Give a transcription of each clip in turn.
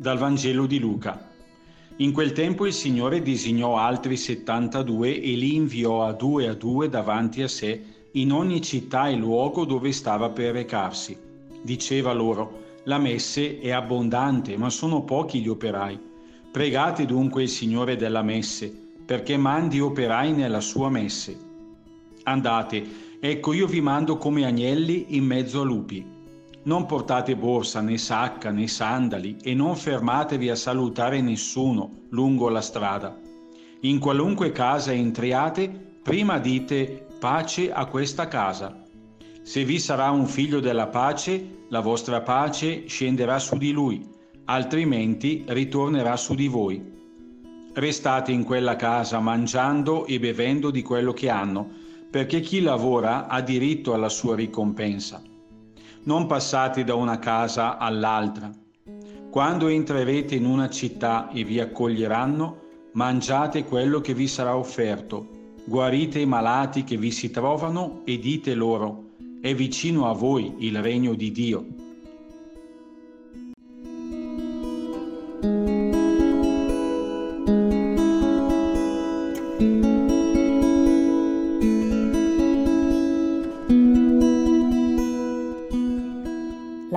Dal Vangelo di Luca. In quel tempo il Signore disegnò altri 72 e li inviò a due a due davanti a sé in ogni città e luogo dove stava per recarsi. Diceva loro, la messe è abbondante, ma sono pochi gli operai. Pregate dunque il Signore della messe, perché mandi operai nella sua messe. Andate, ecco io vi mando come agnelli in mezzo a lupi. Non portate borsa né sacca né sandali e non fermatevi a salutare nessuno lungo la strada. In qualunque casa entriate, prima dite pace a questa casa. Se vi sarà un figlio della pace, la vostra pace scenderà su di lui, altrimenti ritornerà su di voi. Restate in quella casa mangiando e bevendo di quello che hanno, perché chi lavora ha diritto alla sua ricompensa non passate da una casa all'altra. Quando entrerete in una città e vi accoglieranno, mangiate quello che vi sarà offerto, guarite i malati che vi si trovano e dite loro, è vicino a voi il regno di Dio.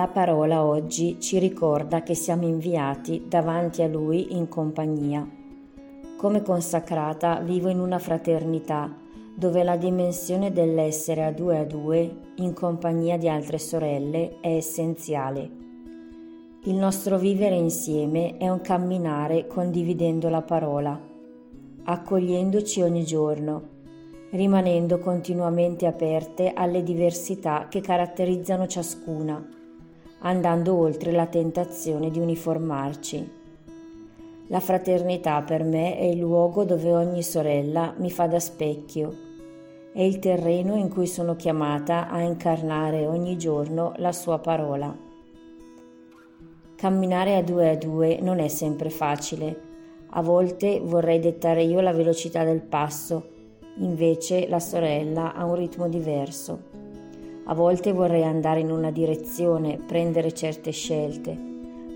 La parola oggi ci ricorda che siamo inviati davanti a Lui in compagnia. Come consacrata vivo in una fraternità dove la dimensione dell'essere a due a due, in compagnia di altre sorelle, è essenziale. Il nostro vivere insieme è un camminare condividendo la parola, accogliendoci ogni giorno, rimanendo continuamente aperte alle diversità che caratterizzano ciascuna andando oltre la tentazione di uniformarci. La fraternità per me è il luogo dove ogni sorella mi fa da specchio, è il terreno in cui sono chiamata a incarnare ogni giorno la sua parola. Camminare a due a due non è sempre facile. A volte vorrei dettare io la velocità del passo, invece la sorella ha un ritmo diverso. A volte vorrei andare in una direzione, prendere certe scelte,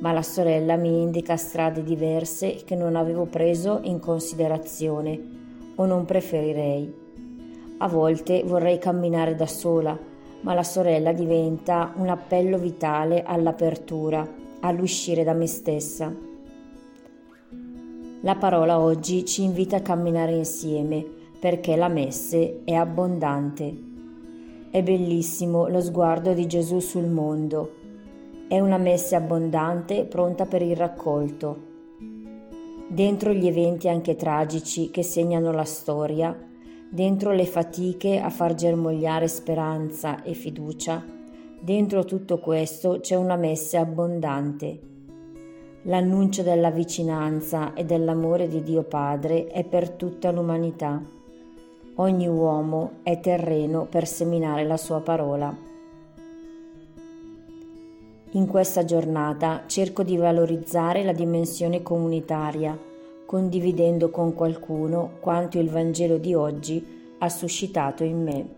ma la sorella mi indica strade diverse che non avevo preso in considerazione o non preferirei. A volte vorrei camminare da sola, ma la sorella diventa un appello vitale all'apertura, all'uscire da me stessa. La parola oggi ci invita a camminare insieme perché la messe è abbondante. È bellissimo lo sguardo di Gesù sul mondo. È una messe abbondante pronta per il raccolto. Dentro gli eventi anche tragici che segnano la storia, dentro le fatiche a far germogliare speranza e fiducia, dentro tutto questo c'è una messe abbondante. L'annuncio della vicinanza e dell'amore di Dio Padre è per tutta l'umanità. Ogni uomo è terreno per seminare la sua parola. In questa giornata cerco di valorizzare la dimensione comunitaria, condividendo con qualcuno quanto il Vangelo di oggi ha suscitato in me.